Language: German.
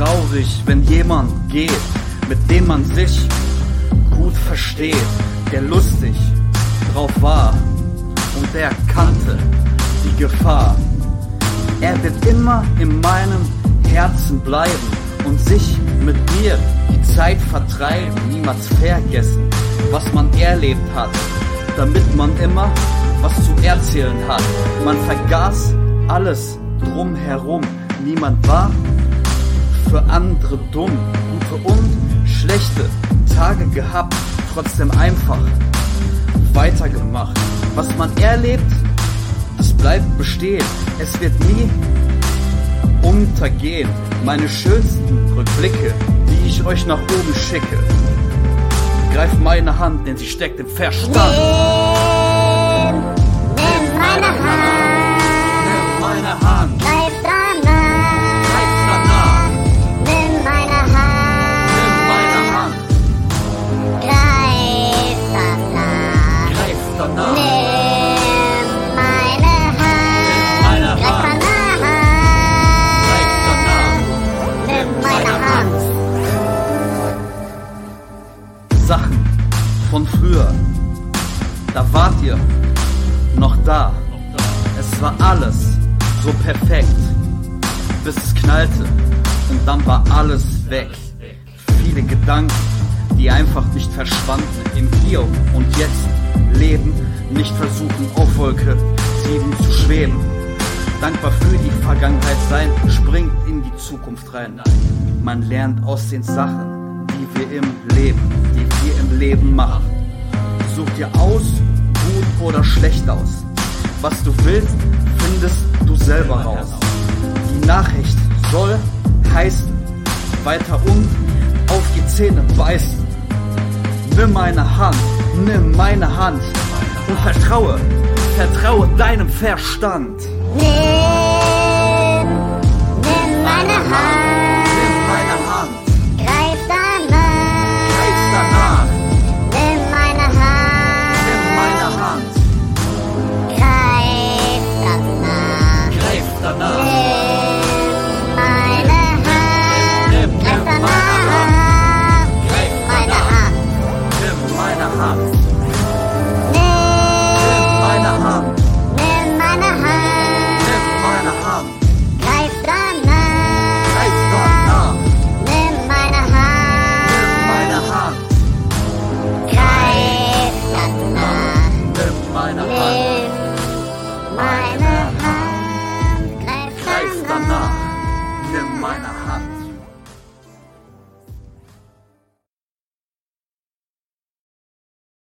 traurig, wenn jemand geht, mit dem man sich gut versteht, der lustig drauf war und der kannte die Gefahr. Er wird immer in meinem Herzen bleiben und sich mit mir die Zeit vertreiben, niemals vergessen, was man erlebt hat, damit man immer was zu erzählen hat. Man vergaß alles drumherum, niemand war für andere dumm, gute und schlechte Tage gehabt, trotzdem einfach weitergemacht. Was man erlebt, das bleibt bestehen. Es wird nie untergehen. Meine schönsten Rückblicke, die ich euch nach oben schicke. Greift meine Hand, denn sie steckt im Verstand. Greif danach. Nimm meine meine Hand, greif Hand. Greif danach. Nimm meine Hand. Sachen von früher. Da wart ihr noch da. Es war alles so perfekt, bis es knallte und dann war alles weg. Viele Gedanken, die einfach nicht verschwanden im Hier und Jetzt leben, nicht versuchen auf Wolke 7 zu schweben. Dankbar für die Vergangenheit sein, springt in die Zukunft rein. Man lernt aus den Sachen, die wir im Leben, die wir im Leben machen. Such dir aus, gut oder schlecht aus. Was du willst, findest du selber raus. Die Nachricht soll heißen, weiter und auf die Zähne beißen. Nimm meine Hand, nimm meine Hand und vertraue, vertraue deinem Verstand. Nimm, nimm meine Hand. Nimm meine Hand. Greif danach. Nimm meine Hand. Nimm meine Hand. Greif danach. Greif danach. live my life.